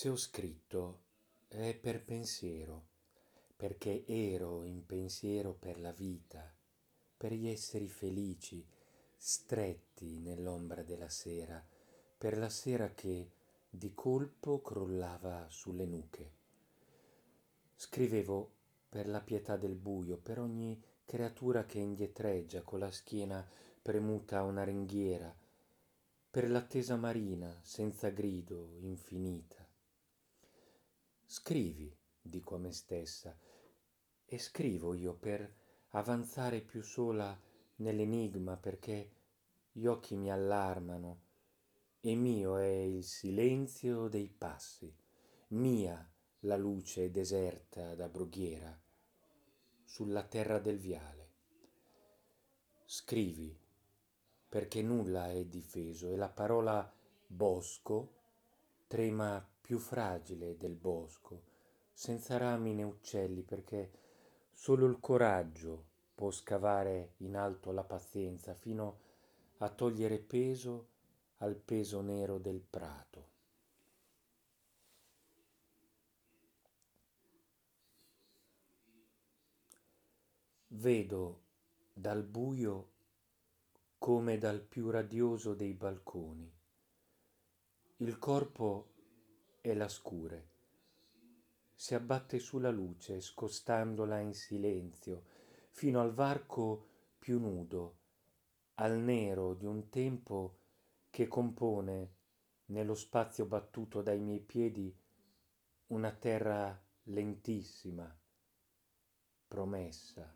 Se ho scritto è per pensiero, perché ero in pensiero per la vita, per gli esseri felici, stretti nell'ombra della sera, per la sera che di colpo crollava sulle nuche. Scrivevo per la pietà del buio, per ogni creatura che indietreggia con la schiena premuta a una ringhiera, per l'attesa marina senza grido infinita Scrivi, dico a me stessa, e scrivo io per avanzare più sola nell'enigma perché gli occhi mi allarmano e mio è il silenzio dei passi, mia la luce deserta da brughiera sulla terra del viale. Scrivi, perché nulla è difeso e la parola bosco trema più fragile del bosco, senza rami né uccelli, perché solo il coraggio può scavare in alto la pazienza fino a togliere peso al peso nero del prato. Vedo dal buio come dal più radioso dei balconi. Il corpo e la scure. Si abbatte sulla luce, scostandola in silenzio, fino al varco più nudo, al nero di un tempo che compone nello spazio battuto dai miei piedi una terra lentissima, promessa.